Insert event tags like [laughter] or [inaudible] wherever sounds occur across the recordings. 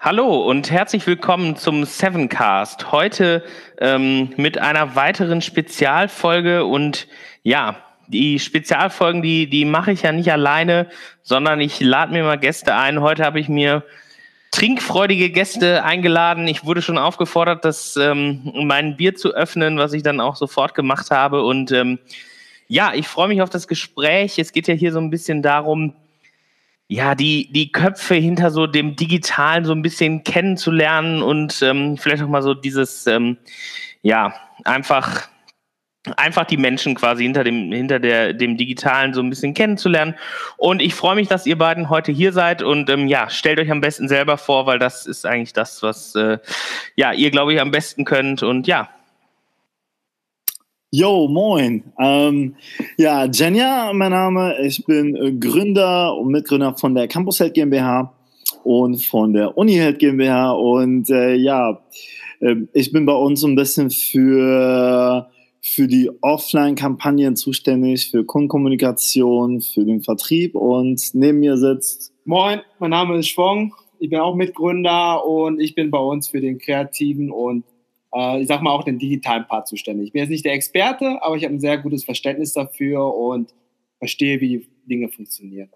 Hallo und herzlich willkommen zum Sevencast. Heute ähm, mit einer weiteren Spezialfolge und ja, die Spezialfolgen, die, die mache ich ja nicht alleine, sondern ich lade mir mal Gäste ein. Heute habe ich mir trinkfreudige Gäste eingeladen. Ich wurde schon aufgefordert, das ähm, mein Bier zu öffnen, was ich dann auch sofort gemacht habe. Und ähm, ja, ich freue mich auf das Gespräch. Es geht ja hier so ein bisschen darum, ja, die, die Köpfe hinter so dem Digitalen so ein bisschen kennenzulernen und ähm, vielleicht auch mal so dieses, ähm, ja, einfach, einfach die Menschen quasi hinter dem, hinter der, dem Digitalen so ein bisschen kennenzulernen. Und ich freue mich, dass ihr beiden heute hier seid und ähm, ja, stellt euch am besten selber vor, weil das ist eigentlich das, was äh, ja, ihr, glaube ich, am besten könnt. Und ja, Yo, moin. Ähm, ja, Jenja, mein Name. Ich bin äh, Gründer und Mitgründer von der Campus Health GmbH und von der Uni Health GmbH. Und äh, ja, äh, ich bin bei uns ein bisschen für, für die Offline-Kampagnen zuständig, für Kundenkommunikation, für den Vertrieb. Und neben mir sitzt. Moin, mein Name ist Schwong. Ich bin auch Mitgründer und ich bin bei uns für den kreativen und äh, ich sag mal, auch den digitalen Part zuständig. Ich bin jetzt nicht der Experte, aber ich habe ein sehr gutes Verständnis dafür und verstehe, wie Dinge funktionieren.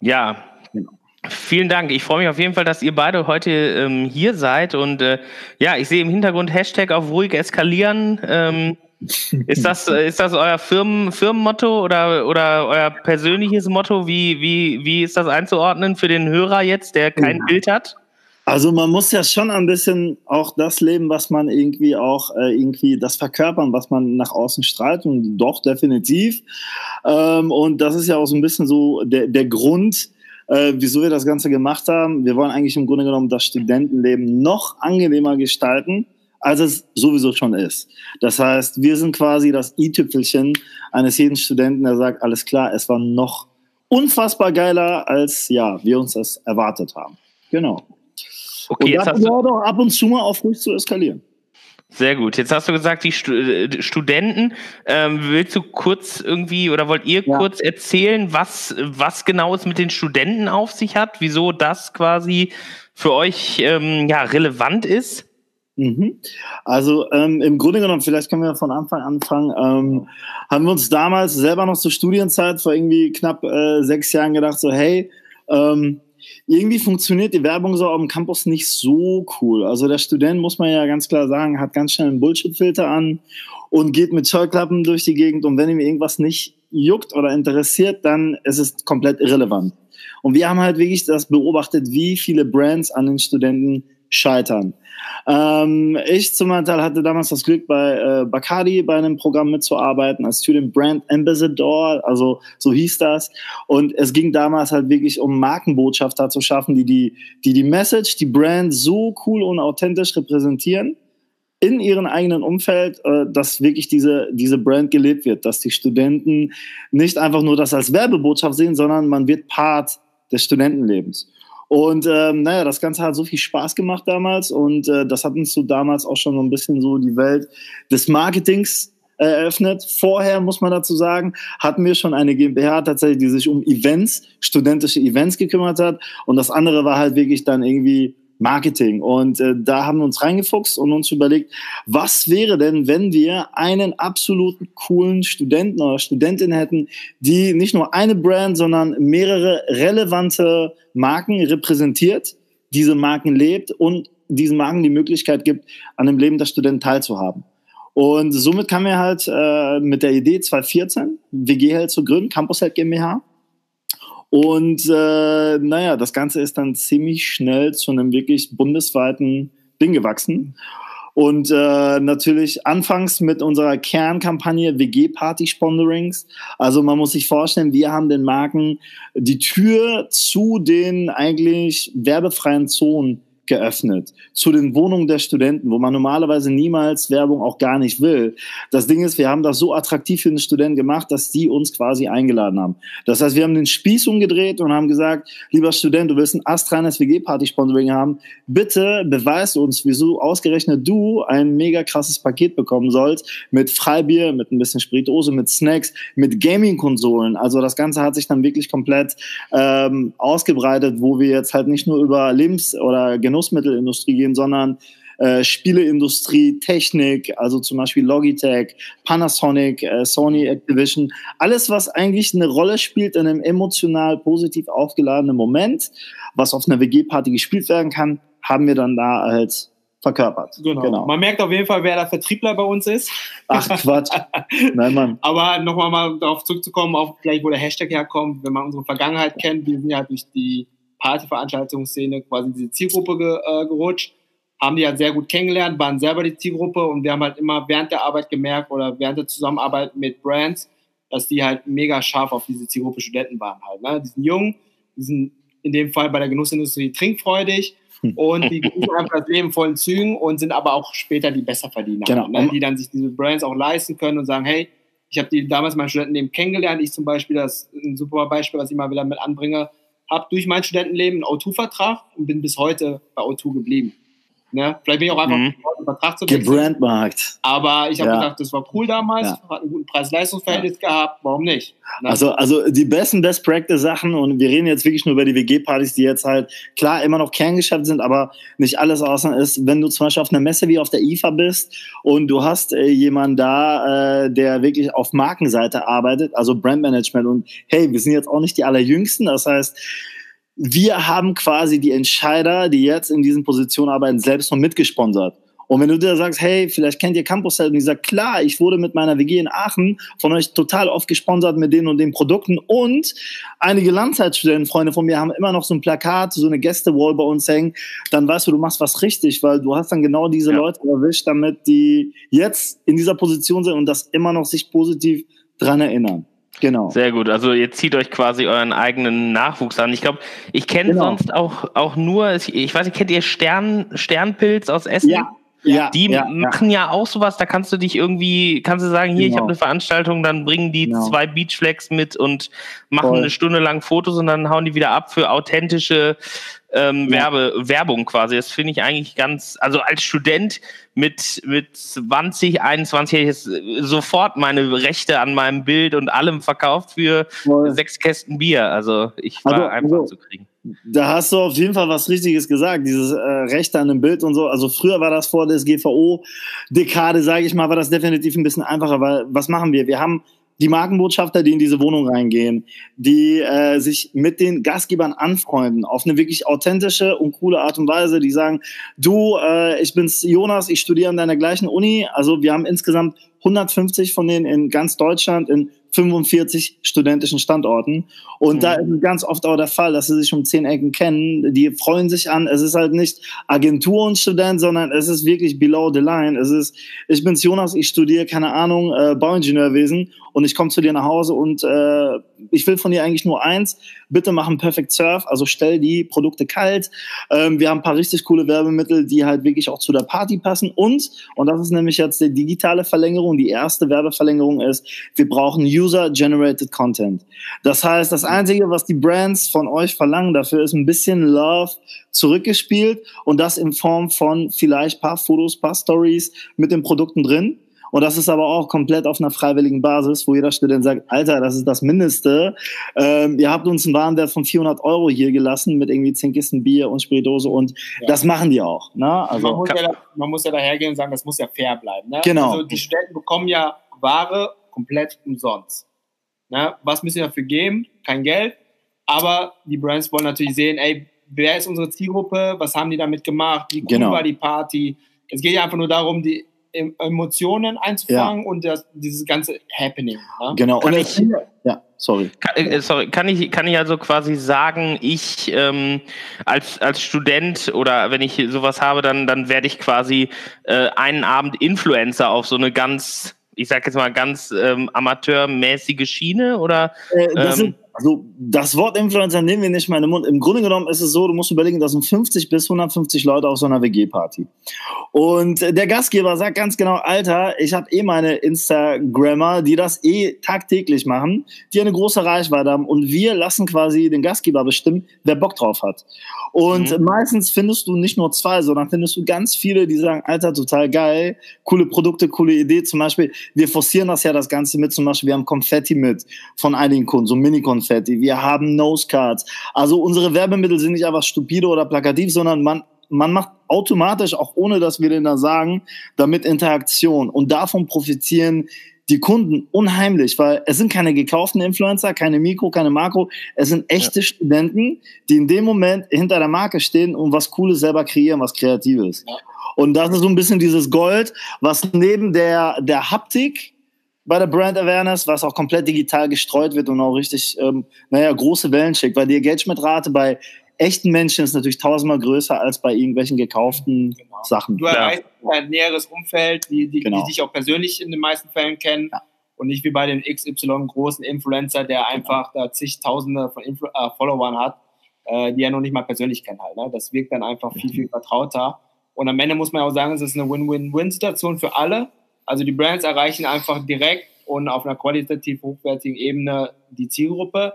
Ja, genau. Vielen Dank. Ich freue mich auf jeden Fall, dass ihr beide heute ähm, hier seid. Und äh, ja, ich sehe im Hintergrund Hashtag auf ruhig eskalieren. Ähm, [laughs] ist, das, äh, ist das euer Firmen, Firmenmotto oder, oder euer persönliches Motto? Wie, wie, wie ist das einzuordnen für den Hörer jetzt, der kein ja. Bild hat? Also man muss ja schon ein bisschen auch das leben, was man irgendwie auch äh, irgendwie das verkörpern, was man nach außen strahlt und doch definitiv. Ähm, und das ist ja auch so ein bisschen so der, der Grund, äh, wieso wir das Ganze gemacht haben. Wir wollen eigentlich im Grunde genommen das Studentenleben noch angenehmer gestalten, als es sowieso schon ist. Das heißt, wir sind quasi das i-Tüpfelchen eines jeden Studenten, der sagt, alles klar, es war noch unfassbar geiler, als ja, wir uns das erwartet haben. Genau. Okay, und hast du auch ab und zu mal auf ruhig zu eskalieren. Sehr gut. Jetzt hast du gesagt, die äh, Studenten. Ähm, willst du kurz irgendwie oder wollt ihr ja. kurz erzählen, was, was genau es mit den Studenten auf sich hat? Wieso das quasi für euch ähm, ja, relevant ist? Mhm. Also ähm, im Grunde genommen, vielleicht können wir von Anfang an anfangen, ähm, haben wir uns damals selber noch zur Studienzeit vor irgendwie knapp äh, sechs Jahren gedacht, so hey, ähm, irgendwie funktioniert die Werbung so auf dem Campus nicht so cool. Also der Student, muss man ja ganz klar sagen, hat ganz schnell einen Bullshit-Filter an und geht mit Scheuklappen durch die Gegend und wenn ihm irgendwas nicht juckt oder interessiert, dann ist es komplett irrelevant. Und wir haben halt wirklich das beobachtet, wie viele Brands an den Studenten scheitern. Ähm, ich zum Teil hatte damals das Glück, bei äh, Bacardi bei einem Programm mitzuarbeiten, als Student Brand Ambassador, also so hieß das. Und es ging damals halt wirklich um Markenbotschafter zu schaffen, die die, die, die Message, die Brand so cool und authentisch repräsentieren in ihrem eigenen Umfeld, äh, dass wirklich diese, diese Brand gelebt wird, dass die Studenten nicht einfach nur das als Werbebotschaft sehen, sondern man wird Part des Studentenlebens. Und ähm, naja, das Ganze hat so viel Spaß gemacht damals und äh, das hat uns so damals auch schon so ein bisschen so die Welt des Marketings eröffnet. Vorher, muss man dazu sagen, hatten wir schon eine GmbH tatsächlich, die sich um Events, studentische Events gekümmert hat. Und das andere war halt wirklich dann irgendwie Marketing. Und äh, da haben wir uns reingefuchst und uns überlegt, was wäre denn, wenn wir einen absoluten coolen Studenten oder Studentin hätten, die nicht nur eine Brand, sondern mehrere relevante Marken repräsentiert, diese Marken lebt und diesen Marken die Möglichkeit gibt, an dem Leben der Studenten teilzuhaben. Und somit kamen wir halt äh, mit der Idee 2014, WG Health zu gründen, Campus Health GmbH. Und äh, naja, das Ganze ist dann ziemlich schnell zu einem wirklich bundesweiten Ding gewachsen. Und äh, natürlich anfangs mit unserer Kernkampagne WG Party Sponsorings. Also man muss sich vorstellen, wir haben den Marken die Tür zu den eigentlich werbefreien Zonen geöffnet zu den Wohnungen der Studenten, wo man normalerweise niemals Werbung auch gar nicht will. Das Ding ist, wir haben das so attraktiv für den Studenten gemacht, dass die uns quasi eingeladen haben. Das heißt, wir haben den Spieß umgedreht und haben gesagt, lieber Student, du willst ein astreines WG-Party-Sponsoring haben, bitte beweis uns, wieso ausgerechnet du ein mega krasses Paket bekommen sollst mit Freibier, mit ein bisschen Spirituose, mit Snacks, mit Gaming-Konsolen. Also das Ganze hat sich dann wirklich komplett ähm, ausgebreitet, wo wir jetzt halt nicht nur über Lebens- oder Genussmittelindustrie gehen, sondern äh, Spieleindustrie, Technik, also zum Beispiel Logitech, Panasonic, äh, Sony, Activision, alles, was eigentlich eine Rolle spielt in einem emotional positiv aufgeladenen Moment, was auf einer WG-Party gespielt werden kann, haben wir dann da halt verkörpert. Genau. genau. Man merkt auf jeden Fall, wer der Vertriebler bei uns ist. Ach Quatsch. Nein, Mann. [laughs] Aber nochmal mal darauf zurückzukommen, auch gleich, wo der Hashtag herkommt, wenn man unsere Vergangenheit kennt, wir sind ja durch die Partyveranstaltungsszene quasi in diese Zielgruppe ge, äh, gerutscht, haben die halt sehr gut kennengelernt, waren selber die Zielgruppe und wir haben halt immer während der Arbeit gemerkt oder während der Zusammenarbeit mit Brands, dass die halt mega scharf auf diese Zielgruppe Studenten waren halt. Ne? Die sind jung, die sind in dem Fall bei der Genussindustrie trinkfreudig und die genießen einfach das Leben vollen Zügen und sind aber auch später die Besserverdiener, genau. ne? die dann sich diese Brands auch leisten können und sagen, hey, ich habe die damals meinen Studentenleben kennengelernt. Ich zum Beispiel, das ist ein super Beispiel, was ich mal wieder mit anbringe, habe durch mein Studentenleben einen O2-Vertrag und bin bis heute bei O2 geblieben. Ne? Vielleicht bin ich auch einfach mhm. einen Vertrag zu Gebrandmarkt. Aber ich habe ja. gedacht, das war cool damals, ja. hat einen guten Preis-Leistungs-Verhältnis ja. gehabt, warum nicht? Ne? Also, also die besten Best Practice Sachen und wir reden jetzt wirklich nur über die WG-Partys, die jetzt halt klar immer noch Kerngeschäft sind, aber nicht alles außer ist, wenn du zum Beispiel auf einer Messe wie auf der IFA bist und du hast äh, jemanden da, äh, der wirklich auf Markenseite arbeitet, also Brandmanagement und hey, wir sind jetzt auch nicht die allerjüngsten, das heißt, wir haben quasi die Entscheider, die jetzt in diesen Positionen arbeiten, selbst noch mitgesponsert. Und wenn du dir sagst, hey, vielleicht kennt ihr Campus und ich sag, klar, ich wurde mit meiner WG in Aachen von euch total oft gesponsert mit den und den Produkten und einige Langzeitstudentenfreunde von mir haben immer noch so ein Plakat, so eine Gästewall bei uns hängen, dann weißt du, du machst was richtig, weil du hast dann genau diese ja. Leute erwischt, damit die jetzt in dieser Position sind und das immer noch sich positiv dran erinnern. Genau. Sehr gut. Also ihr zieht euch quasi euren eigenen Nachwuchs an. Ich glaube, ich kenne genau. sonst auch, auch nur, ich weiß nicht, kennt ihr Stern, Sternpilz aus Essen? Ja. Ja, die ja, machen ja. ja. auch sowas, da kannst du dich irgendwie, kannst du sagen, hier, genau. ich habe eine Veranstaltung, dann bringen die genau. zwei Beachflags mit und machen Voll. eine Stunde lang Fotos und dann hauen die wieder ab für authentische ähm, ja. Werbe, Werbung quasi. Das finde ich eigentlich ganz, also als Student mit, mit 20, 21 hätte ich sofort meine Rechte an meinem Bild und allem verkauft für Voll. sechs Kästen Bier. Also ich war also, einfach also, zu kriegen. Da hast du auf jeden Fall was Richtiges gesagt, dieses äh, Recht an dem Bild und so. Also früher war das vor der SGVO-Dekade, sage ich mal, war das definitiv ein bisschen einfacher, weil was machen wir? Wir haben die Markenbotschafter, die in diese Wohnung reingehen, die äh, sich mit den Gastgebern anfreunden, auf eine wirklich authentische und coole Art und Weise, die sagen, du, äh, ich bin's Jonas, ich studiere an deiner gleichen Uni. Also wir haben insgesamt 150 von denen in ganz Deutschland, in 45 studentischen Standorten. Und mhm. da ist ganz oft auch der Fall, dass sie sich um zehn Ecken kennen. Die freuen sich an. Es ist halt nicht Agentur und Student, sondern es ist wirklich below the line. Es ist, ich bin's Jonas, ich studiere, keine Ahnung, äh, Bauingenieurwesen und ich komme zu dir nach Hause und äh, ich will von dir eigentlich nur eins. Bitte mach einen Perfect Surf, also stell die Produkte kalt. Ähm, wir haben ein paar richtig coole Werbemittel, die halt wirklich auch zu der Party passen. Und, und das ist nämlich jetzt die digitale Verlängerung, die erste Werbeverlängerung ist, wir brauchen User-Generated Content. Das heißt, das Einzige, was die Brands von euch verlangen dafür, ist ein bisschen Love zurückgespielt und das in Form von vielleicht paar Fotos, paar Stories mit den Produkten drin. Und das ist aber auch komplett auf einer freiwilligen Basis, wo jeder Student sagt, Alter, das ist das Mindeste. Ähm, ihr habt uns einen Warenwert von 400 Euro hier gelassen mit irgendwie 10 Kisten Bier und Spirituose und ja. das machen die auch. Ne? Also, man, muss ja da, man muss ja dahergehen und sagen, das muss ja fair bleiben. Ne? Genau. Also die Studenten bekommen ja Ware komplett umsonst. Ne? Was müssen wir dafür geben? Kein Geld. Aber die Brands wollen natürlich sehen, ey, wer ist unsere Zielgruppe? Was haben die damit gemacht? Wie cool genau. war die Party? Es geht ja einfach nur darum, die Emotionen einzufangen ja. und das, dieses ganze Happening. Ne? Genau. Kann und ich, ja, sorry. Kann, äh, sorry. Kann ich, kann ich also quasi sagen, ich ähm, als, als Student oder wenn ich sowas habe, dann, dann werde ich quasi äh, einen Abend Influencer auf so eine ganz ich sag jetzt mal ganz ähm, amateurmäßige Schiene oder? Äh, das, ähm, sind, Also das Wort Influencer nehmen wir nicht mal in den Mund. Im Grunde genommen ist es so, du musst überlegen, das sind 50 bis 150 Leute auf so einer WG-Party. Und der Gastgeber sagt ganz genau, Alter, ich habe eh meine Instagrammer, die das eh tagtäglich machen, die eine große Reichweite haben und wir lassen quasi den Gastgeber bestimmen, wer Bock drauf hat. Und mhm. meistens findest du nicht nur zwei, sondern findest du ganz viele, die sagen, Alter, total geil, coole Produkte, coole Idee. Zum Beispiel, wir forcieren das ja das Ganze mit, zum Beispiel, wir haben Konfetti mit von einigen Kunden, so Mini-Konfetti Konfetti, wir haben Nosecards. Also unsere Werbemittel sind nicht einfach stupide oder plakativ, sondern man, man macht automatisch, auch ohne dass wir denen da sagen, damit Interaktion. Und davon profitieren die Kunden unheimlich, weil es sind keine gekauften Influencer, keine Mikro, keine Makro, es sind echte ja. Studenten, die in dem Moment hinter der Marke stehen und was Cooles selber kreieren, was Kreatives. Ja. Und das ist so ein bisschen dieses Gold, was neben der, der Haptik bei der Brand Awareness, was auch komplett digital gestreut wird und auch richtig, ähm, naja, große Wellen schickt, weil die Engagementrate bei echten Menschen ist natürlich tausendmal größer als bei irgendwelchen gekauften genau. Sachen. Du erreichst ja. ein näheres Umfeld, die, die, genau. die dich auch persönlich in den meisten Fällen kennen. Ja. Und nicht wie bei dem XY großen Influencer, der einfach da zigtausende von Influ äh, Followern hat, äh, die er noch nicht mal persönlich kennt halt. Ne? Das wirkt dann einfach viel, viel vertrauter. Und am Ende muss man auch sagen, es ist eine Win-Win-Win-Situation für alle. Also die Brands erreichen einfach direkt und auf einer qualitativ hochwertigen Ebene die Zielgruppe.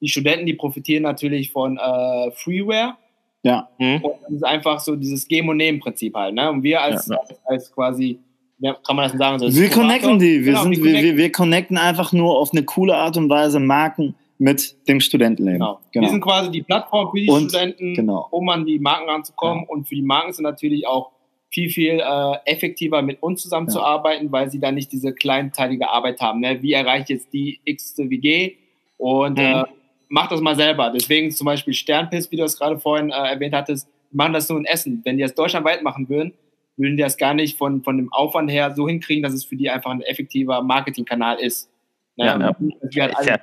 Die Studenten, die profitieren natürlich von äh, Freeware. Ja. Mhm. Und das ist einfach so dieses Geben- und Nehmen-Prinzip halt. Ne? Und wir als, ja, ja. als, quasi kann man das sagen? So wir connecten die. Wir, genau, sind, wir, wir, wir connecten einfach nur auf eine coole Art und Weise Marken mit dem Studentenleben. Genau. genau. Wir sind quasi die Plattform für die und, Studenten, genau. um an die Marken ranzukommen. Ja. Und für die Marken sind natürlich auch viel, viel äh, effektiver mit uns zusammenzuarbeiten, ja. weil sie dann nicht diese kleinteilige Arbeit haben. Ne? Wie erreiche ich jetzt die x WG? Und mhm. äh, mach das mal selber. Deswegen zum Beispiel Sternpiss, wie du es gerade vorhin äh, erwähnt hattest, machen das nur in Essen. Wenn die das deutschlandweit machen würden, würden die das gar nicht von, von dem Aufwand her so hinkriegen, dass es für die einfach ein effektiver Marketingkanal ist. Ne? Ja, ja. Wir halt alle ja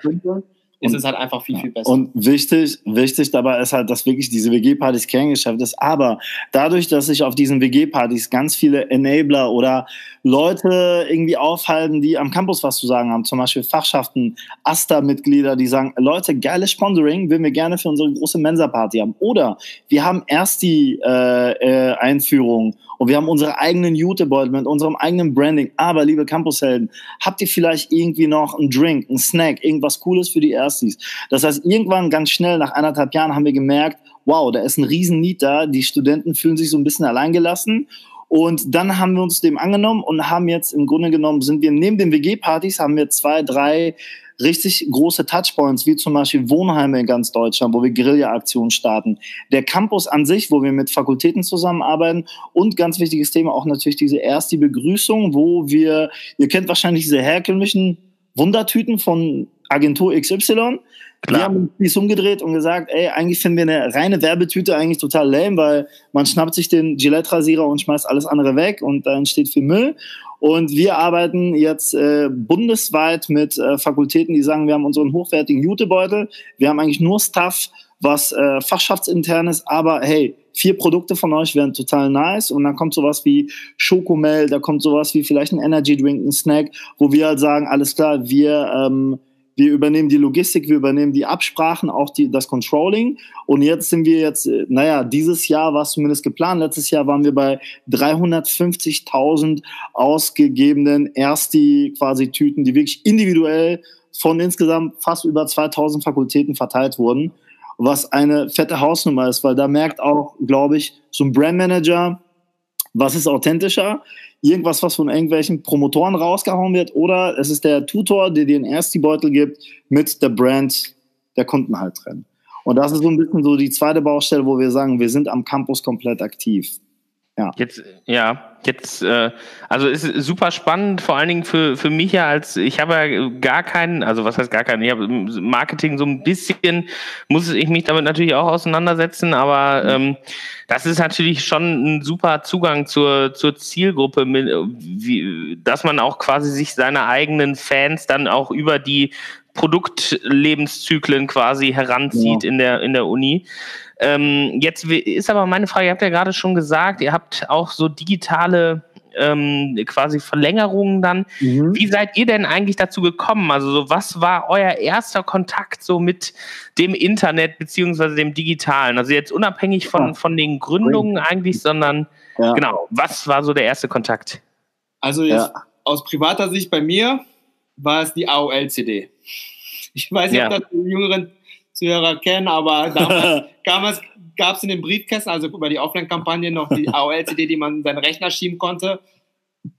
ist es halt einfach viel, viel besser. Und wichtig, wichtig dabei ist halt, dass wirklich diese WG-Partys Kerngeschäft ist. Aber dadurch, dass sich auf diesen WG-Partys ganz viele Enabler oder Leute irgendwie aufhalten, die am Campus was zu sagen haben, zum Beispiel Fachschaften, AStA-Mitglieder, die sagen, Leute, geiles Sponsoring, würden wir gerne für unsere große Mensa-Party haben. Oder wir haben erst die äh, äh, Einführung und wir haben unsere eigenen Jutebeutel mit unserem eigenen Branding. Aber, liebe Campushelden, habt ihr vielleicht irgendwie noch einen Drink, einen Snack, irgendwas Cooles für die Erstis? Das heißt, irgendwann ganz schnell, nach anderthalb Jahren, haben wir gemerkt, wow, da ist ein riesen Need da. Die Studenten fühlen sich so ein bisschen alleingelassen. Und dann haben wir uns dem angenommen und haben jetzt im Grunde genommen, sind wir neben den WG-Partys, haben wir zwei, drei richtig große Touchpoints, wie zum Beispiel Wohnheime in ganz Deutschland, wo wir Guerilla-Aktionen starten. Der Campus an sich, wo wir mit Fakultäten zusammenarbeiten und ganz wichtiges Thema auch natürlich diese erste Begrüßung, wo wir, ihr kennt wahrscheinlich diese herkömmlichen Wundertüten von Agentur XY. Klar. Wir haben uns umgedreht und gesagt, ey, eigentlich finden wir eine reine Werbetüte eigentlich total lame, weil man schnappt sich den Gillette-Rasierer und schmeißt alles andere weg und da entsteht viel Müll. Und wir arbeiten jetzt äh, bundesweit mit äh, Fakultäten, die sagen, wir haben unseren hochwertigen Jutebeutel. Wir haben eigentlich nur Stuff, was äh, fachschaftsintern ist, aber hey, vier Produkte von euch wären total nice und dann kommt sowas wie Schokomel, da kommt sowas wie vielleicht ein Energy Drink, ein Snack, wo wir halt sagen, alles klar, wir ähm, wir übernehmen die Logistik, wir übernehmen die Absprachen, auch die, das Controlling. Und jetzt sind wir jetzt, äh, naja, dieses Jahr war es zumindest geplant. Letztes Jahr waren wir bei 350.000 ausgegebenen Ersti quasi Tüten, die wirklich individuell von insgesamt fast über 2000 Fakultäten verteilt wurden. Was eine fette Hausnummer ist, weil da merkt auch, glaube ich, so ein Brandmanager, was ist authentischer? Irgendwas, was von irgendwelchen Promotoren rausgehauen wird, oder es ist der Tutor, der dir den Ersti-Beutel gibt, mit der Brand der Kunden halt drin. Und das ist so ein bisschen so die zweite Baustelle, wo wir sagen, wir sind am Campus komplett aktiv. Ja. Jetzt, ja, jetzt, äh, also ist super spannend, vor allen Dingen für, für mich ja als, ich habe ja gar keinen, also was heißt gar keinen, ich habe Marketing so ein bisschen, muss ich mich damit natürlich auch auseinandersetzen, aber ähm, das ist natürlich schon ein super Zugang zur, zur Zielgruppe, wie, dass man auch quasi sich seine eigenen Fans dann auch über die Produktlebenszyklen quasi heranzieht ja. in der, in der Uni. Ähm, jetzt ist aber meine Frage, ihr habt ja gerade schon gesagt, ihr habt auch so digitale ähm, quasi Verlängerungen dann. Mhm. Wie seid ihr denn eigentlich dazu gekommen? Also so, was war euer erster Kontakt so mit dem Internet beziehungsweise dem Digitalen? Also jetzt unabhängig von, von den Gründungen eigentlich, sondern ja. genau, was war so der erste Kontakt? Also jetzt ja. aus privater Sicht bei mir war es die AOL-CD. Ich weiß nicht, ja. ob das die jüngeren Zuhörer kennen, aber [laughs] damals, damals gab es in den Briefkästen, also über die Offline-Kampagne, noch die AOL-CD, die man in seinen Rechner schieben konnte.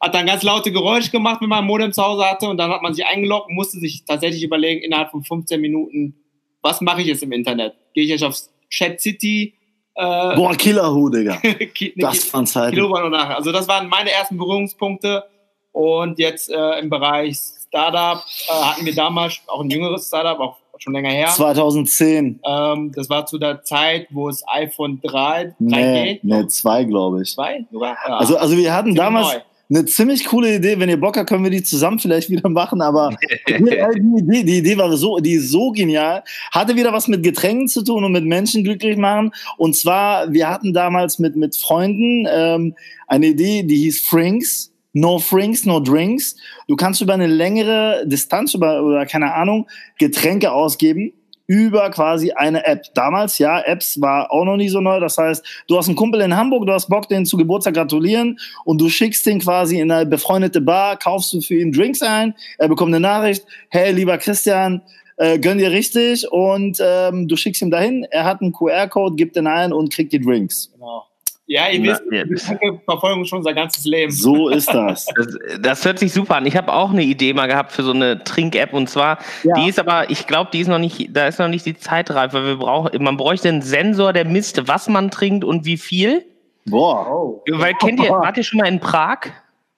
Hat dann ganz laute Geräusche gemacht, wenn man ein Modem zu Hause hatte und dann hat man sich eingeloggt und musste sich tatsächlich überlegen, innerhalb von 15 Minuten, was mache ich jetzt im Internet? Gehe ich jetzt auf Chat City? Äh, Boah, Killerhu, Digga. [laughs] das waren Zeiten. Also das waren meine ersten Berührungspunkte und jetzt äh, im Bereich Startup äh, hatten wir damals auch ein jüngeres Startup, auch schon länger her. 2010. Ähm, das war zu der Zeit, wo es iPhone 3, 3G. Nee, nee 2, glaube ich. 2 sogar? Ja. Also, also wir hatten damals neu. eine ziemlich coole Idee. Wenn ihr Bock habt, können wir die zusammen vielleicht wieder machen. Aber die, [laughs] Idee, die Idee war so, die ist so genial. Hatte wieder was mit Getränken zu tun und mit Menschen glücklich machen. Und zwar, wir hatten damals mit, mit Freunden ähm, eine Idee, die hieß Frinks. No Frinks, no Drinks. Du kannst über eine längere Distanz, über, oder keine Ahnung, Getränke ausgeben über quasi eine App. Damals, ja, Apps war auch noch nie so neu. Das heißt, du hast einen Kumpel in Hamburg, du hast Bock, den zu Geburtstag gratulieren und du schickst den quasi in eine befreundete Bar, kaufst du für ihn Drinks ein, er bekommt eine Nachricht, hey, lieber Christian, äh, gönn dir richtig und ähm, du schickst ihm dahin, er hat einen QR-Code, gibt den ein und kriegt die Drinks. Genau. Ja, ihr wisst, wir verfolgen schon unser ganzes Leben. So ist das. [laughs] Das, das hört sich super an. Ich habe auch eine Idee mal gehabt für so eine Trink-App und zwar, ja. die ist aber, ich glaube, die ist noch nicht, da ist noch nicht die Zeit reif, weil wir brauchen, man bräuchte einen Sensor, der misst, was man trinkt und wie viel. Boah. Oh. Weil kennt ihr, wart ihr schon mal in Prag?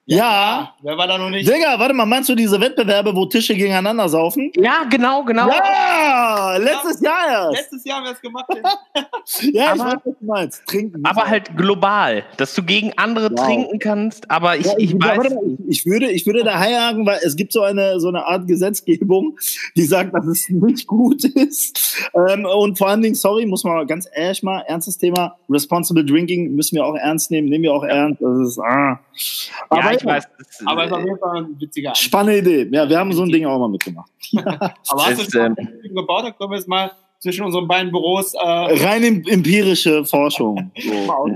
Ja. Wer war da noch nicht? Digga, warte mal, meinst du diese Wettbewerbe, wo Tische gegeneinander saufen? Ja, genau, genau. Ja, letztes ja, Jahr erst. Letztes Jahr haben wir es gemacht. ja, [laughs] aber, ich weiß, was du meinst. Trinken. Aber halt global, dass du gegen andere wow. trinken kannst, aber ich, ja, ich, ich weiß... Mal, ich, würde, ich würde da heiraten, weil es gibt so eine, so eine Art Gesetzgebung, die sagt, dass es nicht gut ist. Ähm, und vor allen Dingen, sorry, muss man ganz ehrlich mal, ernstes Thema, Responsible Drinking müssen wir auch ernst nehmen, nehmen wir auch ernst. Das ist, ah. Aber ich weiß. Das, aber es ist auf jeden Fall ein witziger Spannende Idee. Ja, wir haben so ein Ding auch mal mitgemacht. [laughs] aber hast du ähm, gebaut? Da können wir jetzt mal zwischen unseren beiden Büros. Äh, Rein empirische Forschung. [laughs] So.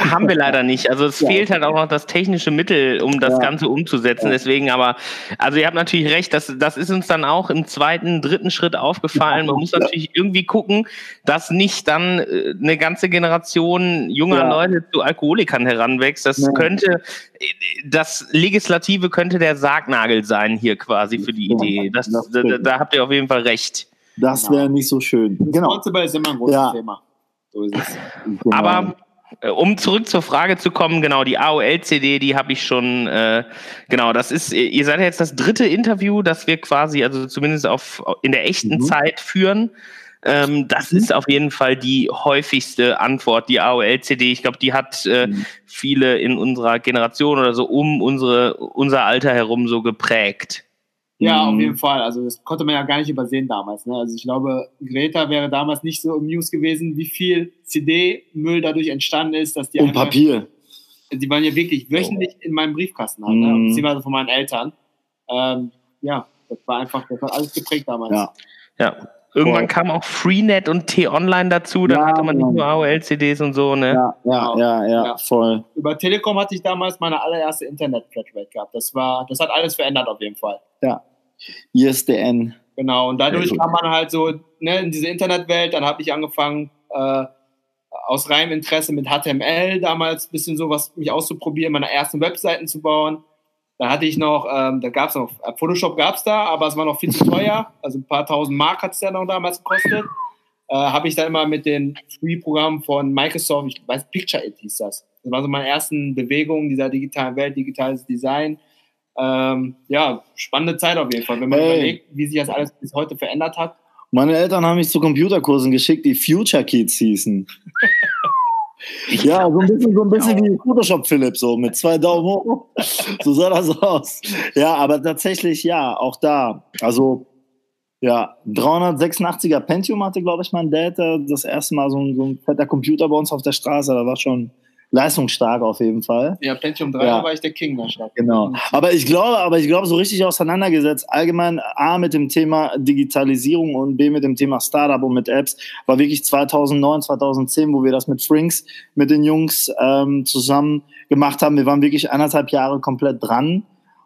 Haben wir leider nicht. Also es ja. fehlt halt auch noch das technische Mittel, um das ja. Ganze umzusetzen. Ja. Deswegen aber, also ihr habt natürlich recht, das, das ist uns dann auch im zweiten, dritten Schritt aufgefallen. Man muss natürlich irgendwie gucken, dass nicht dann äh, eine ganze Generation junger Leute zu Alkoholikern heranwächst. Das könnte, das Legislative könnte der Sargnagel sein hier quasi für die Idee. Das, da, da, habt ihr auf jeden Fall recht. Das wäre nicht so schön. Genau. Responsible ist immer ein großes Thema. So ist es. Genau. Aber um zurück zur Frage zu kommen, genau, die AOL-CD, die habe ich schon, äh, genau, das ist, ihr seid jetzt das dritte Interview, das wir quasi, also zumindest auf, in der echten mhm. Zeit führen. Ähm, das mhm. ist auf jeden Fall die häufigste Antwort, die AOL-CD. Ich glaube, die hat äh, mhm. viele in unserer Generation oder so um unsere, unser Alter herum so geprägt. Ja, auf mhm. jeden Fall. Also das konnte man ja gar nicht übersehen damals. Ne? Also ich glaube, Greta wäre damals nicht so im News gewesen, wie viel CD-Müll dadurch entstanden ist, dass die Und einfach, Papier. Die waren ja wirklich wöchentlich in meinem Briefkasten, halt, ne? Mhm. beziehungsweise von meinen Eltern. Ähm, ja, das war einfach, das hat alles geprägt damals. Ja. ja. Irgendwann Boah. kam auch Freenet und T-Online dazu, dann ja, hatte man nicht nur AOL-CDs und so, ne? Ja, ja, genau. ja, ja, voll. Über Telekom hatte ich damals meine allererste Internet-Flatrate gehabt. Das war, das hat alles verändert auf jeden Fall. Ja. ISDN. Genau, und dadurch kam man halt so ne, in diese Internetwelt. Dann habe ich angefangen, äh, aus reinem Interesse mit HTML damals ein bisschen sowas mich auszuprobieren, meine ersten Webseiten zu bauen. Da hatte ich noch, ähm, da gab es noch, äh, Photoshop gab es da, aber es war noch viel zu teuer. [laughs] Also ein paar tausend Mark hat es ja noch damals gekostet. Äh, habe ich dann immer mit den Free-Programmen von Microsoft, ich weiß, Picture It hieß das. Das war so meine ersten Bewegungen dieser digitalen Welt, digitales Design. Ähm, ja, spannende Zeit auf jeden Fall, wenn man hey. überlegt, wie sich das alles bis heute verändert hat. Meine Eltern haben mich zu Computerkursen geschickt, die Future Kids hießen. [laughs] ja, so ein bisschen, so ein bisschen wie Photoshop Philipp, so mit zwei Daumen hoch. [laughs] so sah das aus. Ja, aber tatsächlich, ja, auch da. Also, ja, 386er Pentium hatte, glaube ich, mein Dad das erste Mal so ein, so ein fetter Computer bei uns auf der Straße. Da war schon, leistungsstark auf jeden Fall. Ja, Pentium 3 Ja. war ich der King stark. Genau. Aber ich glaube, aber ich glaube, so richtig auseinandergesetzt, allgemein A mit dem Thema Digitalisierung und B mit dem Thema Startup und mit Apps, war wirklich 2009, 2010, wo wir das mit Frinks, mit den Jungs ähm, zusammen gemacht haben. Wir waren wirklich anderthalb Jahre komplett dran.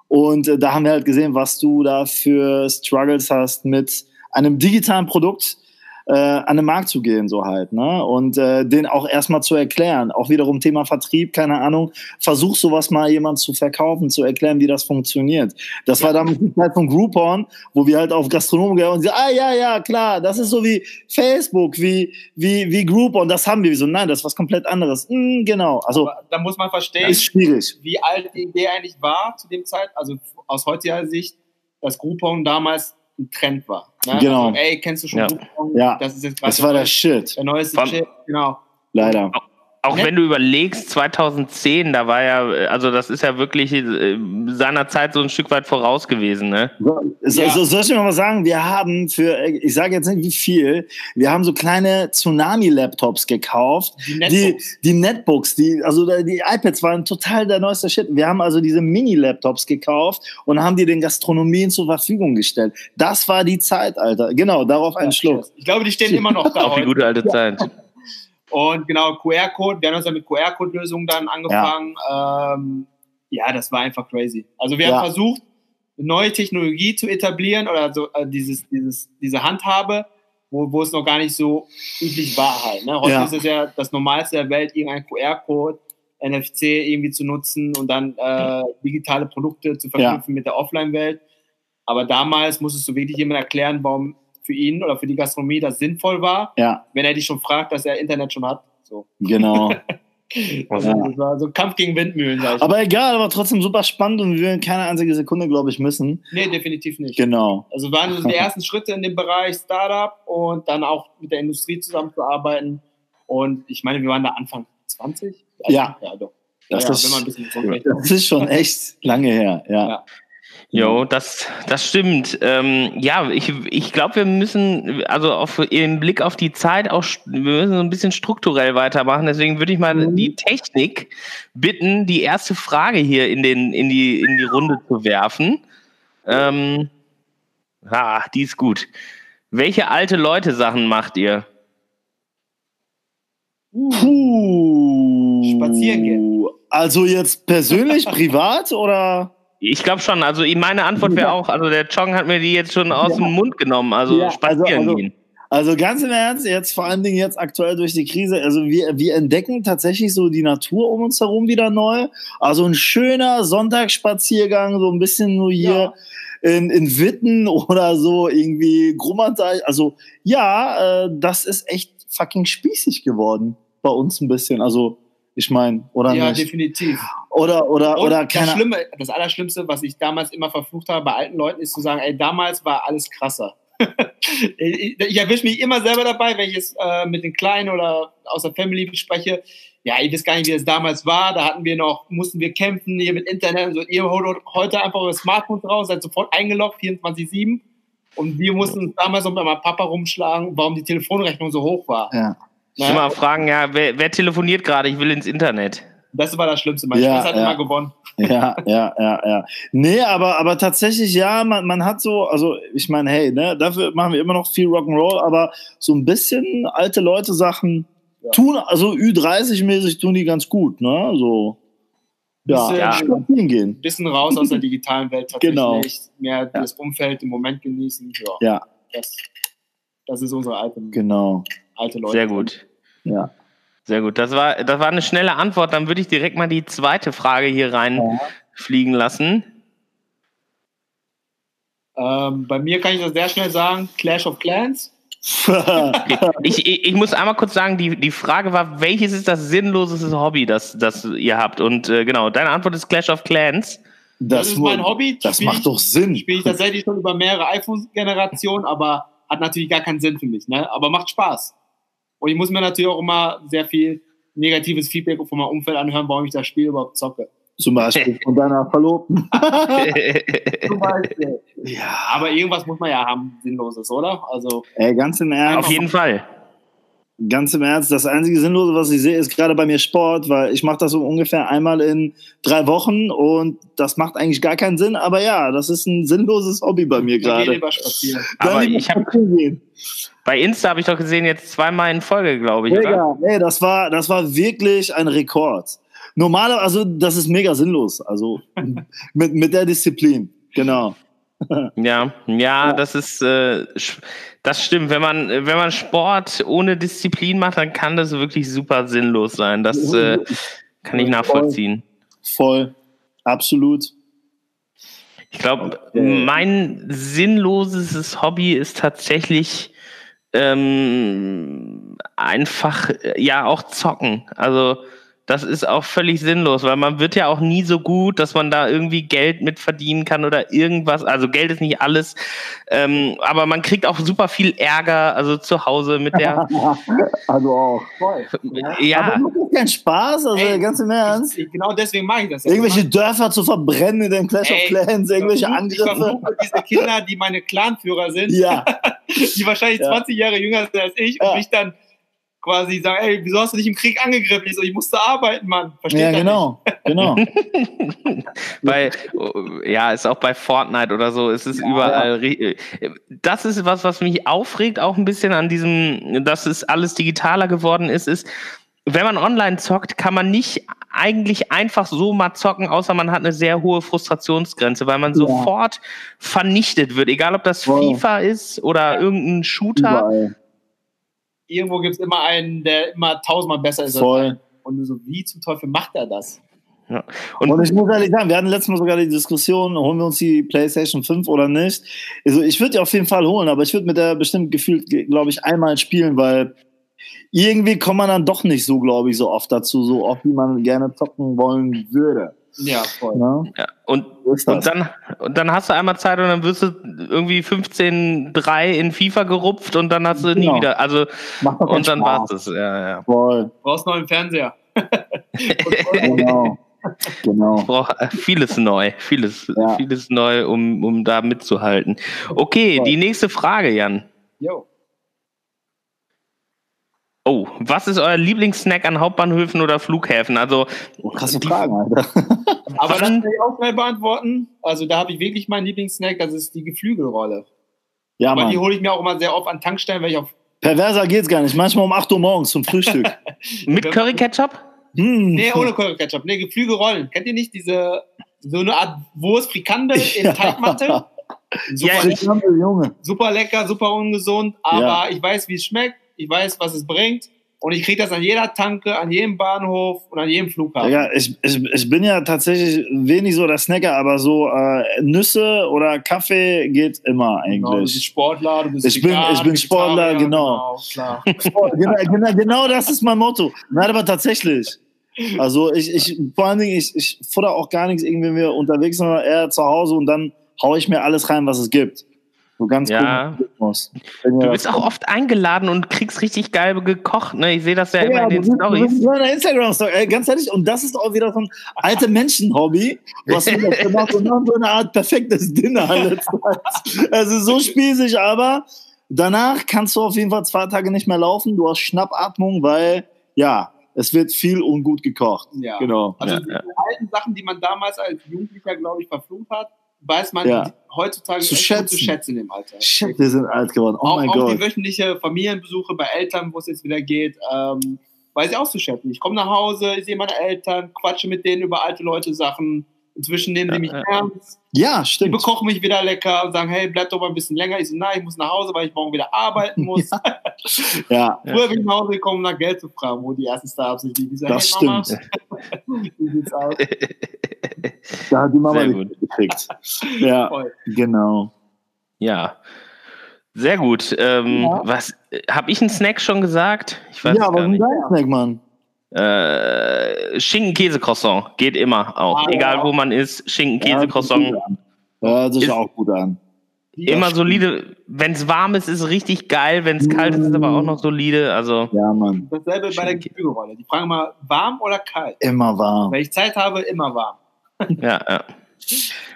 Und äh, da haben wir halt gesehen, was du da für Struggles hast mit einem digitalen Produkt äh, an den Markt zu gehen, so halt, ne? Und äh, den auch erstmal zu erklären. Auch wiederum Thema Vertrieb, keine Ahnung. Versuch sowas mal jemand zu verkaufen, zu erklären, wie das funktioniert. Das war damals die Zeit von Groupon, wo wir halt auf Gastronomen gehen und sie, ah ja, ja, klar, das ist so wie Facebook, wie, wie, wie Groupon, das haben wir. Wir So, nein, das ist was komplett anderes. Hm, genau. Also, Aber da muss man verstehen, ist schwierig. wie alt die Idee eigentlich war zu dem Zeit. Also aus heutiger Sicht, dass Groupon damals ein Trend war. Ne? Genau. Also, ey, kennst du schon Ja. Groupon? Ja. Das ist jetzt gerade Das war der Shit. der neueste Shit. Genau. Leider. Auch Ne? wenn du überlegst, 2010, da war ja, also das ist ja wirklich äh, seiner Zeit so ein Stück weit voraus gewesen, ne? So, so, Ja. so, soll ich mir mal sagen, wir haben für, ich sage jetzt nicht wie viel, wir haben so kleine Tsunami-Laptops gekauft. Die Die, Netbooks. die Netbooks, die, also die iPads waren total der neueste Shit. Wir haben also diese Mini-Laptops gekauft und haben die den Gastronomien zur Verfügung gestellt. Das war die Zeit, Alter. Genau, darauf ein Schluck. Ich glaube, die stehen immer noch da [laughs] Auch die gute alte Zeit. Und genau, QR-Code, wir haben uns ja mit QR-Code-Lösungen dann angefangen. Ja. Ähm, ja, das war einfach crazy. Also wir Ja. haben versucht, eine neue Technologie zu etablieren oder so äh, dieses, dieses, diese Handhabe, wo, wo es noch gar nicht so üblich war halt. Ne? Heute Ja. ist es ja das Normalste der Welt, irgendein QR-Code, NFC irgendwie zu nutzen und dann äh, digitale Produkte zu verknüpfen mit der Offline-Welt. Aber damals musstest du wirklich jemand erklären, warum für ihn oder für die Gastronomie das sinnvoll war, Ja, wenn er dich schon fragt, dass er Internet schon hat. So. genau. [laughs] Also, Ja. Das war so ein Kampf gegen Windmühlen, sag ich. Aber egal, aber trotzdem super spannend und wir werden keine einzige Sekunde, glaube ich, missen. nee, definitiv nicht. Genau. Also waren so [laughs] die ersten Schritte in dem Bereich Startup und dann auch mit der Industrie zusammenzuarbeiten. Und ich meine, wir waren da Anfang 20? Ja. Ja, doch. Das ja, ist- wenn man ein bisschen zurückrechnet. Das ist schon echt lange her, ja. Ja. Jo, das, das stimmt. Ähm, ja, ich, ich glaube, wir müssen, also auf im Blick auf die Zeit auch, wir müssen so ein bisschen strukturell weitermachen. Deswegen würde ich mal Mhm. die Technik bitten, die erste Frage hier in, den, in, die, in die Runde zu werfen. Ähm, ah, die ist gut. Welche alte Leute Sachen macht ihr? Puh. Spazieren gehen. Also jetzt persönlich, [laughs] privat oder? Ich glaube schon, also meine Antwort wäre auch, also der Chong hat mir die jetzt schon aus Ja. dem Mund genommen, also Ja, also- spazieren also- gehen. Also ganz im Ernst, jetzt vor allen Dingen jetzt aktuell durch die Krise, also wir, wir entdecken tatsächlich so die Natur um uns herum wieder neu. Also ein schöner Sonntagsspaziergang, so ein bisschen nur hier in, in Witten oder so irgendwie Grummerteich. Also ja, äh, das ist echt fucking spießig geworden bei uns ein bisschen. Also ich meine, oder Ja, nicht? definitiv. Oder oder Und oder das keine Schlimme, das Allerschlimmste, was ich damals immer verflucht habe bei alten Leuten, ist zu sagen, ey, damals war alles krasser. [laughs] ich ich erwische mich immer selber dabei, wenn ich es äh, mit den Kleinen oder aus der Family bespreche. Ja, ihr wisst gar nicht, wie das damals war. Da hatten wir noch, mussten wir kämpfen hier mit Internet und so. Ihr holt heute einfach eure Smartphones raus, seid sofort eingeloggt, 24-7. Und wir mussten uns damals noch mit meinem Papa rumschlagen, warum die Telefonrechnung so hoch war. ja. Ich immer fragen, ja, wer, wer telefoniert gerade? Ich will ins Internet. Das war das Schlimmste. Mein Ja, Schwester hat ja. immer gewonnen. Ja, ja, ja, ja. Nee, aber, aber tatsächlich, ja, man, man hat so, also ich meine, hey, ne, dafür machen wir immer noch viel Rock'n'Roll, aber so ein bisschen alte Leute Sachen Ja. tun, also Ü30-mäßig tun die ganz gut, ne? So. Ja, Bisschen- ja. spazieren gehen. bisschen raus aus der digitalen Welt tatsächlich. Genau. Mehr das Umfeld im Moment genießen. Ja, Ja, Das, das ist unsere alte, genau. Alte Leute. Sehr gut. Ja. Sehr gut. Das war, das war eine schnelle Antwort. Dann würde ich direkt mal die zweite Frage hier reinfliegen lassen. Ähm, bei mir kann ich das sehr schnell sagen: Clash of Clans. [laughs] Ich, ich, ich muss einmal kurz sagen, die, die Frage war, welches ist das sinnloseste Hobby, das, das ihr habt? Und äh, genau, deine Antwort ist Clash of Clans. Das, ist mein Hobby. Das Spiel macht ich- doch Sinn. Spiele ich tatsächlich schon über mehrere iPhone-Generationen, aber hat natürlich gar keinen Sinn für mich. Ne? Aber macht Spaß. Und ich muss mir natürlich auch immer sehr viel negatives Feedback von meinem Umfeld anhören, warum ich das Spiel überhaupt zocke. Zum Beispiel von deiner Verlobten. [laughs] Zum Beispiel. Ja. Aber irgendwas muss man ja haben, Sinnloses, oder? Also, Ey, ganz im Ernst. Auf jeden Fall. Ganz im Ernst, das einzige Sinnlose, was ich sehe, ist gerade bei mir Sport, weil ich mache das so ungefähr einmal in drei Wochen und das macht eigentlich gar keinen Sinn. Aber ja, das ist ein sinnloses Hobby bei mir gerade. Aber ich hab- spazieren gehen. Bei Insta habe ich doch gesehen, jetzt zweimal in Folge, glaube ich, oder? Mega, nee, das war, das war wirklich ein Rekord. Normaler, also das ist mega sinnlos. Also [laughs] mit, mit der Disziplin, genau. Ja, ja, das ist, äh, das stimmt. Wenn man, wenn man Sport ohne Disziplin macht, dann kann das wirklich super sinnlos sein. Das äh, kann ich nachvollziehen. Voll, absolut. Ich glaube, mein sinnloses Hobby ist tatsächlich ähm, einfach, äh, ja, auch zocken. Also, das ist auch völlig sinnlos, weil man wird ja auch nie so gut, dass man da irgendwie Geld mit verdienen kann oder irgendwas. Also Geld ist nicht alles, ähm, aber man kriegt auch super viel Ärger, also zu Hause mit der, [laughs] Also auch. Voll. ja, Aber macht das keinen Spaß, also Ey, ganz im Ernst. Ich, genau deswegen mache ich das. Irgendwelche Dörfer zu verbrennen in den Clash of Ey, Clans, irgendwelche Ich Angriffe. versuche diese Kinder, die meine Clanführer sind, Ja, [laughs] die wahrscheinlich Ja. 20 Jahre jünger sind als ich Ja. und mich dann quasi sagen, ey, wieso hast du dich im Krieg angegriffen? Ich so, ich musste arbeiten, Mann. Versteht ja genau, genau. [laughs] bei, ja, ist auch bei Fortnite oder so, es ist überall. ri- Das ist was, was mich aufregt, auch ein bisschen an diesem, dass es alles digitaler geworden ist, ist, wenn man online zockt, kann man nicht eigentlich einfach so mal zocken, außer man hat eine sehr hohe Frustrationsgrenze, weil man sofort vernichtet wird, egal ob das Voll. FIFA ist oder irgendein Shooter. Überall. Irgendwo gibt es immer einen, der immer tausendmal besser ist. als Voll. Und du so, wie zum Teufel macht er das? Und, Und ich muss ehrlich sagen, wir hatten letztes Mal sogar die Diskussion, holen wir uns die PlayStation 5 oder nicht. Also ich würde die auf jeden Fall holen, aber ich würde mit der bestimmt gefühlt, glaube ich, einmal spielen, weil irgendwie kommt man dann doch nicht so, glaube ich, so oft dazu, so oft, wie man gerne zocken wollen würde. Ja, voll. Ne? ja, und Und dann, und dann hast du einmal Zeit und dann wirst du irgendwie 15-3 in FIFA gerupft und dann hast du nie Genau. wieder. Also, und dann war's das. Ja, ja. Voll, Brauchst noch einen Fernseher. genau. genau. Ich brauche vieles neu. Vieles, Ja. vieles neu, um, um da mitzuhalten. Okay, Voll. die nächste Frage, Jan. Jo. Oh, was ist euer Lieblingssnack an Hauptbahnhöfen oder Flughäfen? Also, Oh, krasse Fragen, Alter. [laughs] Aber das kann ich auch schnell beantworten. Also da habe ich wirklich meinen Lieblingssnack, das ist die Geflügelrolle. Ja, Aber die Mann. hole ich mir auch immer sehr oft an Tankstellen, weil ich auf. Perverser geht's gar nicht. Manchmal um 8 Uhr morgens zum Frühstück. [laughs] mit Curry Ketchup? hm. Nee, ohne Curry Ketchup. Nee, Geflügelrollen. Kennt ihr nicht diese, so eine Art Wurst, Frikandel [laughs] in Ja. Teigmatte? Super, Ja, Junge. super lecker, super ungesund, aber ich weiß, wie es schmeckt, ich weiß, was es bringt und ich kriege das an jeder Tanke, an jedem Bahnhof und an jedem Flughafen. Ja, ich, ich, ich bin ja tatsächlich wenig so der Snacker, aber so äh, Nüsse oder Kaffee geht immer Genau, du bist eigentlich. Sportler, du bist Ich bin- vegan, ich bin Sportler, Vegetarier, genau. klar. [laughs] genau, genau, genau das ist mein Motto. Nein, aber tatsächlich. Also ich, ich vor allen Dingen, ich, ich futter auch gar nichts irgendwie wenn wir unterwegs, sind, sondern eher zu Hause und dann haue ich mir alles rein, was es gibt. So ganz Ja. Rhythmus. Du bist auch oft eingeladen und kriegst richtig geil gekocht. Ne? Ich sehe das ja, immer Ja, in den Stories. nur in der Instagram-Story. Ey, Ganz ehrlich, und das ist auch wieder so ein alte Menschen-Hobby, was wir gemacht und dann so eine Art perfektes Dinner. [laughs] Also so spießig, aber danach kannst du auf jeden Fall zwei Tage nicht mehr laufen. Du hast Schnappatmung, weil, ja, es wird viel und gut gekocht. Ja. Genau. Also Ja, die ja. alten Sachen, die man damals als Jugendlicher, glaube ich, verflucht hat, weiß man Ja. heutzutage Zu schätzen. zu schätzen im Alter. Shit, wir sind alt geworden. Oh auch, mein auch Gott. die wöchentliche Familienbesuche bei Eltern, wo es jetzt wieder geht, ähm, weiß ich auch zu schätzen. Ich komme nach Hause, ich sehe meine Eltern, quatsche mit denen über alte Leute Sachen. Inzwischen nehmen die mich Ja, ernst. Ja, Die stimmt. bekochen mich wieder lecker und sagen, hey, bleib doch mal ein bisschen länger. Ich so, nein, ich muss nach Hause, weil ich morgen wieder arbeiten [laughs] muss. Ja, Früher bin ich nach Hause gekommen, um nach Geld zu fragen, wo die ersten Startups sind. Die sagen, das hey, Mama, stimmt. [laughs] wie sieht's aus? [laughs] Da hat die Mama gut. gekriegt. [laughs] Ja, Voll. genau. Ja. Sehr gut. Ähm, Ja. Was habe ich einen Snack schon gesagt? Ich weiß Ja, aber nicht. dein Snack, Mann? Äh, Schinken-Käse-Croissant geht immer auch. Ah, Egal ja. wo man ist, Schinken-Käse-Croissant. Ja, das Ist- auch gut an. Die- Immer solide. Wenn es warm ist, ist es richtig geil. Wenn es kalt ist, ist es aber auch noch solide. Also Ja, Mann. Dasselbe bei der. Geflügelrolle. Die fragen mal, warm oder kalt? Immer warm. Wenn ich Zeit habe, immer warm. ja, ja. [laughs]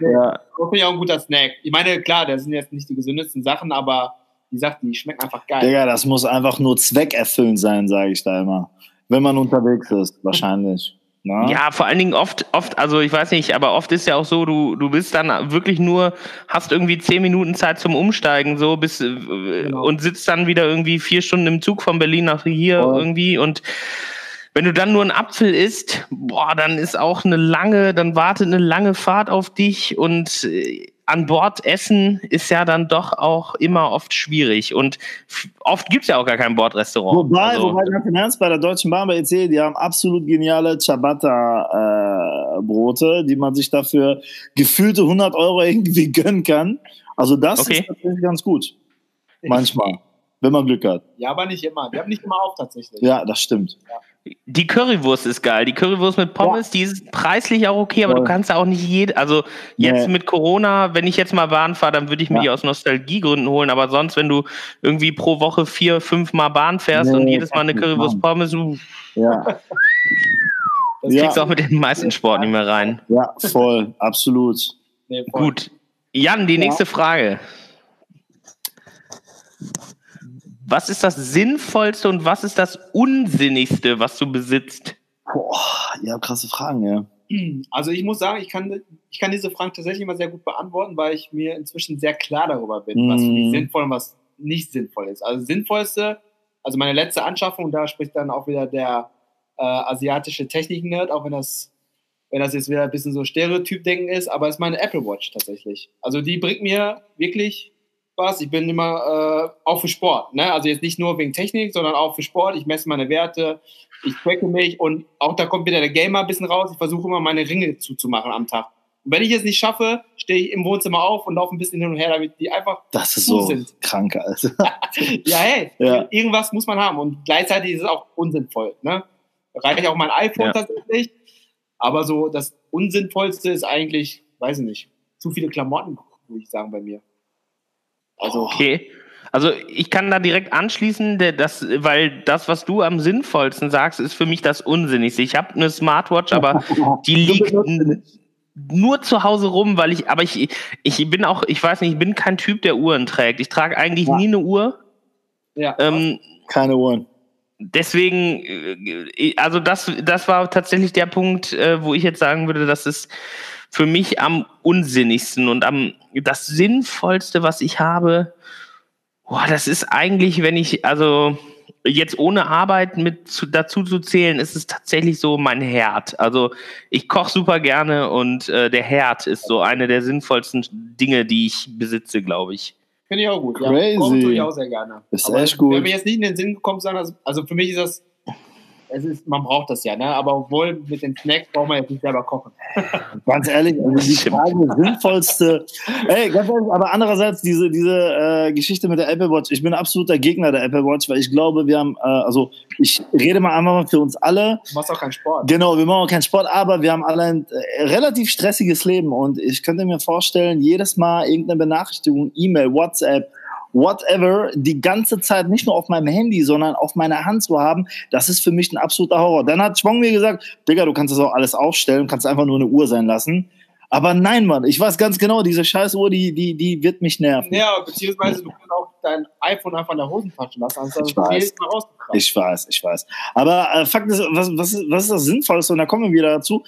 Ja. Das finde ich auch ein guter Snack. Ich meine, klar, das sind jetzt nicht die gesündesten Sachen, aber wie gesagt, die schmecken einfach geil. Digga, das muss einfach nur zweckerfüllend sein, sage ich da immer. Wenn man unterwegs ist, wahrscheinlich. Na? Ja, vor allen Dingen oft, oft, also ich weiß nicht, aber oft ist ja auch so, du, du bist dann wirklich nur, hast irgendwie zehn Minuten Zeit zum Umsteigen, so bis äh, genau. und sitzt dann wieder irgendwie vier Stunden im Zug von Berlin nach hier oh. irgendwie und wenn du dann nur einen Apfel isst, boah, dann ist auch eine lange, dann wartet eine lange Fahrt auf dich und äh, an Bord essen ist ja dann doch auch immer oft schwierig. Und oft gibt es ja auch gar kein Bordrestaurant. Wobei, also, wobei ganz im Ernst, bei der Deutschen Bahn bei EC, die haben absolut geniale Ciabatta-Brote, äh, die man sich dafür gefühlte 100 Euro irgendwie [laughs] gönnen kann. Also das okay. ist tatsächlich ganz gut. Manchmal, wenn man Glück hat. Ja, aber nicht immer. Wir haben nicht immer auf tatsächlich. Ja, das stimmt. Ja. Die Currywurst ist geil. Die Currywurst mit Pommes, ja. die ist preislich auch okay, aber Voll. du kannst auch nicht jede. Also jetzt nee. mit Corona, wenn ich jetzt mal Bahn fahre, dann würde ich mir ja. die aus Nostalgiegründen holen. Aber sonst, wenn du irgendwie pro Woche vier, fünf Mal Bahn fährst nee, und jedes Mal eine Currywurst Pommes, du, ja. [laughs] das kriegst du auch mit den meisten Sport nicht mehr rein. Ja, voll, absolut. Nee, voll. Gut. Jan, die nächste Frage. Was ist das Sinnvollste und was ist das Unsinnigste, was du besitzt? Boah, ja, krasse Fragen, ja. Also ich muss sagen, ich kann, ich kann diese Fragen tatsächlich immer sehr gut beantworten, weil ich mir inzwischen sehr klar darüber bin, mm. was für mich mhm. sinnvoll und was nicht sinnvoll ist. Also sinnvollste, also meine letzte Anschaffung, da spricht dann auch wieder der äh, asiatische Technik-Nerd, auch wenn das, wenn das jetzt wieder ein bisschen so Stereotyp-Denken ist, aber ist meine Apple Watch tatsächlich. Also die bringt mir wirklich was. Ich bin immer äh, auch für Sport. Ne? Also jetzt nicht nur wegen Technik, sondern auch für Sport. Ich messe meine Werte, ich tracke mich und auch da kommt wieder der Gamer ein bisschen raus. Ich versuche immer meine Ringe zuzumachen am Tag. Und wenn ich es nicht schaffe, stehe ich im Wohnzimmer auf und laufe ein bisschen hin und her, damit die einfach das ist so sind. krank, also. [laughs] ja, hey, ja. irgendwas muss man haben und gleichzeitig ist es auch unsinnvoll. Ne? Reicht auch mein iPhone ja. tatsächlich, aber so das Unsinnvollste ist eigentlich, weiß ich nicht, zu viele Klamotten, würde ich sagen, bei mir. Also okay. Also ich kann da direkt anschließen, das, weil das, was du am sinnvollsten sagst, ist für mich das Unsinnigste. Ich habe eine Smartwatch, aber [laughs] die liegt nur zu Hause rum, weil ich, aber ich, ich bin auch, ich weiß nicht, ich bin kein Typ, der Uhren trägt. Ich trage eigentlich ja. nie eine Uhr. Ja. Ähm, Keine Uhren. Deswegen, äh, also das, das war tatsächlich der Punkt, äh, wo ich jetzt sagen würde, das ist für mich am unsinnigsten und am das sinnvollste, was ich habe. Boah, das ist eigentlich, wenn ich also jetzt ohne Arbeit mit zu, dazu zu zählen, ist es tatsächlich so mein Herd. Also ich koche super gerne und äh, der Herd ist so eine der sinnvollsten Dinge, die ich besitze, glaube ich. Finde ich auch gut. Crazy. Ja, kochen tue ich auch sehr gerne. Ist Aber echt gut. Wenn mir jetzt nicht in den Sinn gekommen ist, also für mich ist das es ist, man braucht das ja, ne? aber obwohl mit den Snacks braucht man jetzt nicht selber kochen. [laughs] ganz ehrlich, also die Frage sinnvollste, ey, ganz ehrlich, aber andererseits diese, diese äh, Geschichte mit der Apple Watch, ich bin absoluter Gegner der Apple Watch, weil ich glaube, wir haben, äh, also ich rede mal einfach mal für uns alle. Du machst auch keinen Sport. Genau, wir machen auch keinen Sport, aber wir haben alle ein äh, relativ stressiges Leben und ich könnte mir vorstellen, jedes Mal irgendeine Benachrichtigung, E-Mail, WhatsApp, whatever, die ganze Zeit nicht nur auf meinem Handy, sondern auf meiner Hand zu haben, das ist für mich ein absoluter Horror. Dann hat Schwong mir gesagt, Digga, du kannst das auch alles aufstellen, kannst einfach nur eine Uhr sein lassen. Aber nein, Mann, ich weiß ganz genau, diese scheiß Uhr, die, die, die wird mich nerven. Ja, beziehungsweise du kannst auch dein iPhone einfach in der Hosentasche lassen. Also ich, weiß. ich weiß, ich weiß. Aber äh, Fakt ist, was, was, was ist das Sinnvollste? Und da kommen wir wieder dazu.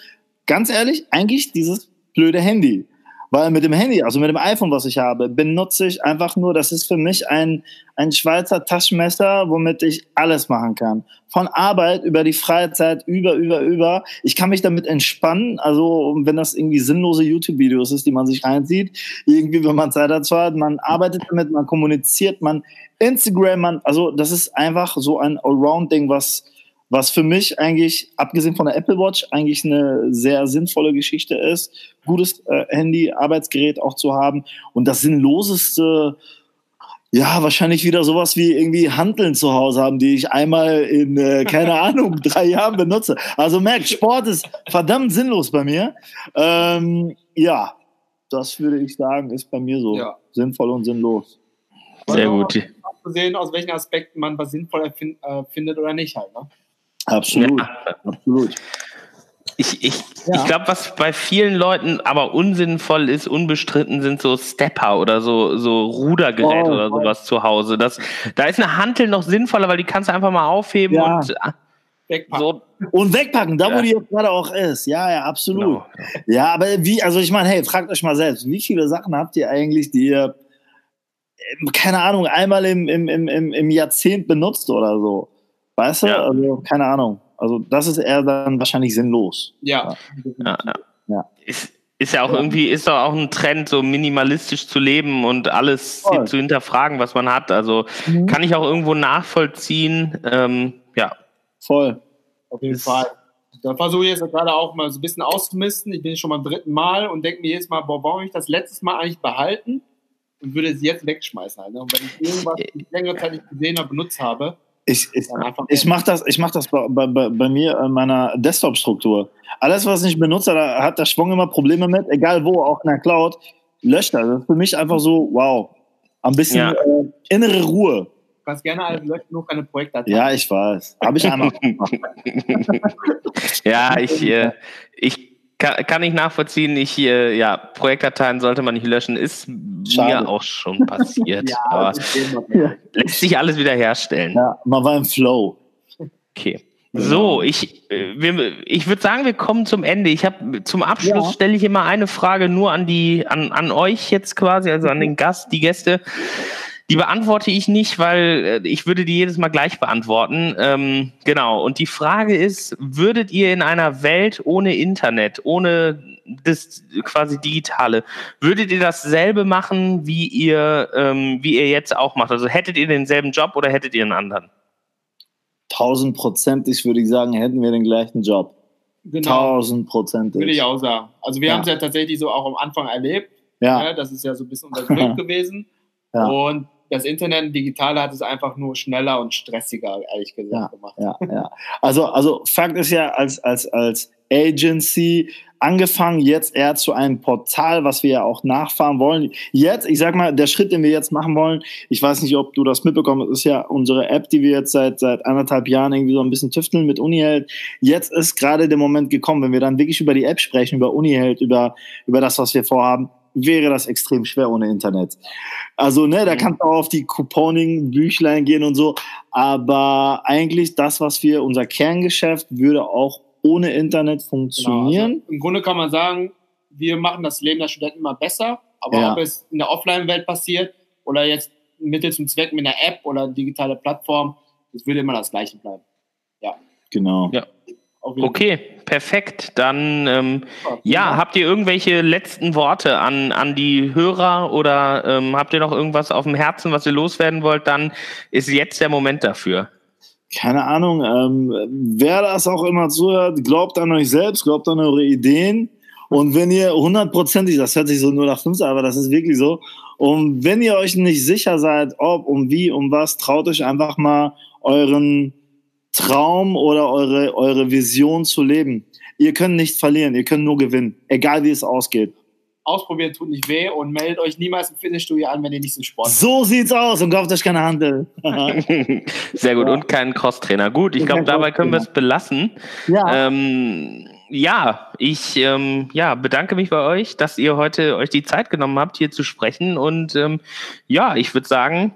Ganz ehrlich, eigentlich dieses blöde Handy. Weil mit dem Handy, also mit dem iPhone, was ich habe, benutze ich einfach nur, das ist für mich ein, ein Schweizer Taschenmesser, womit ich alles machen kann. Von Arbeit über die Freizeit, über, über, über. Ich kann mich damit entspannen. Also, wenn das irgendwie sinnlose YouTube-Videos ist, die man sich reinzieht, irgendwie, wenn man Zeit dazu hat, man arbeitet damit, man kommuniziert, man Instagram, man, also, das ist einfach so ein Allround-Ding, was, was für mich eigentlich, abgesehen von der Apple Watch, eigentlich eine sehr sinnvolle Geschichte ist. Gutes äh, Handy, Arbeitsgerät auch zu haben. Und das Sinnloseste, ja, wahrscheinlich wieder sowas wie irgendwie Handeln zu Hause haben, die ich einmal in, äh, keine [laughs] Ahnung, drei Jahren benutze. Also merkt, Sport ist verdammt sinnlos bei mir. Ähm, ja, das würde ich sagen, ist bei mir so ja. sinnvoll und sinnlos. Sehr gut. Sehen, aus welchen Aspekten man was sinnvoll erfind, äh, findet oder nicht halt. Ne? Absolut, ja. absolut. Ich, ich, ja. ich glaube, was bei vielen Leuten aber unsinnvoll ist, unbestritten, sind so Stepper oder so, so Rudergeräte oh, oder sowas zu Hause. Das, da ist eine Hantel noch sinnvoller, weil die kannst du einfach mal aufheben ja. und wegpacken. So. Und wegpacken, da wo die jetzt gerade auch ist. Ja, ja, absolut. Genau. Ja, aber wie, also ich meine, hey, fragt euch mal selbst, wie viele Sachen habt ihr eigentlich, die ihr, ähm, keine Ahnung, einmal im, im, im, im Jahrzehnt benutzt oder so? Weißt du? Ja. Also, keine Ahnung. Also das ist eher dann wahrscheinlich sinnlos. Ja. ja, ja. ja. Ist, ist ja auch irgendwie, ist doch auch ein Trend, so minimalistisch zu leben und alles Voll. zu hinterfragen, was man hat. Also mhm. kann ich auch irgendwo nachvollziehen. Ähm, ja. Voll. Auf jeden ist, Fall. Da versuche ich jetzt gerade auch mal so ein bisschen auszumisten. Ich bin schon beim dritten Mal und denke mir jedes Mal, boah, warum ich das letztes Mal eigentlich behalten und würde es jetzt wegschmeißen. Halt, ne? Und wenn ich irgendwas äh, längere Zeit nicht gesehen habe, benutzt habe, ich, ich, ich mache das, ich mach das bei, bei, bei mir in meiner Desktop-Struktur. Alles, was ich benutze, da hat der Schwung immer Probleme mit, egal wo, auch in der Cloud, löscht das. Das ist für mich einfach so, wow, ein bisschen ja. äh, innere Ruhe. Du kannst gerne alles löschen, nur keine Projektdatei. Ja, ich weiß. Habe ich einmal gemacht. [laughs] ja, ich, äh, ich kann, kann ich nachvollziehen. Ich, äh, ja, Projektdateien sollte man nicht löschen, ist Schade. mir auch schon passiert. [laughs] ja, aber ja. [laughs] lässt sich alles wieder herstellen. Ja, man war im Flow. Okay. So, ich, äh, ich würde sagen, wir kommen zum Ende. Ich habe zum Abschluss ja. stelle ich immer eine Frage nur an die, an, an euch jetzt quasi, also an den Gast, die Gäste. Die beantworte ich nicht, weil äh, ich würde die jedes Mal gleich beantworten. Ähm, genau. Und die Frage ist, würdet ihr in einer Welt ohne Internet, ohne das quasi Digitale, würdet ihr dasselbe machen, wie ihr, ähm, wie ihr jetzt auch macht? Also hättet ihr denselben Job oder hättet ihr einen anderen? Tausendprozentig würde ich sagen, hätten wir den gleichen Job. Genau. Tausendprozentig. Würde ich auch sagen. Also wir ja. haben es ja tatsächlich so auch am Anfang erlebt. Ja. ja das ist ja so ein bisschen unser Glück [laughs] gewesen. Ja. Und das Internet Digitale hat es einfach nur schneller und stressiger, ehrlich gesagt, ja, gemacht. Ja, ja. Also, also Fakt ist ja, als, als, als Agency angefangen, jetzt eher zu einem Portal, was wir ja auch nachfahren wollen. Jetzt, ich sag mal, der Schritt, den wir jetzt machen wollen, ich weiß nicht, ob du das mitbekommen hast, ist ja unsere App, die wir jetzt seit, seit anderthalb Jahren irgendwie so ein bisschen tüfteln mit Uniheld. Jetzt ist gerade der Moment gekommen, wenn wir dann wirklich über die App sprechen, über Uniheld, über, über das, was wir vorhaben, wäre das extrem schwer ohne Internet. Also, ne, da mhm. kannst du auch auf die Couponing-Büchlein gehen und so. Aber eigentlich das, was wir, unser Kerngeschäft, würde auch ohne Internet funktionieren. Genau, also Im Grunde kann man sagen, wir machen das Leben der Studenten immer besser. Aber ja. ob es in der Offline-Welt passiert oder jetzt Mittel zum Zweck mit einer App oder digitale Plattform, das würde immer das Gleiche bleiben. Ja. Genau. Ja. Okay, perfekt. Dann ähm, ja, habt ihr irgendwelche letzten Worte an, an die Hörer oder ähm, habt ihr noch irgendwas auf dem Herzen, was ihr loswerden wollt? Dann ist jetzt der Moment dafür. Keine Ahnung, ähm, wer das auch immer zuhört, glaubt an euch selbst, glaubt an eure Ideen. Und wenn ihr hundertprozentig, das hört sich so nur nach fünf, aber das ist wirklich so. Und wenn ihr euch nicht sicher seid, ob, um wie, um was, traut euch einfach mal euren Traum oder eure, eure Vision zu leben. Ihr könnt nicht verlieren, ihr könnt nur gewinnen, egal wie es ausgeht. Ausprobieren tut nicht weh und meldet euch niemals im Fitnessstudio an, wenn ihr nicht zum Sport So sieht's aus und kauft euch keine Handel. [laughs] Sehr gut, ja. und keinen Crosstrainer. Gut, ich glaube, dabei können wir es belassen. Ja. Ähm, ja, ich ähm, ja, bedanke mich bei euch, dass ihr heute euch die Zeit genommen habt, hier zu sprechen. Und ähm, ja, ich würde sagen,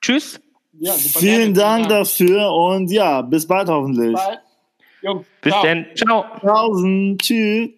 tschüss. Ja, Vielen Dank dafür und ja, bis bald hoffentlich. Bis bald. Jungs, bis dann. Ciao. Tausend. Tschüss.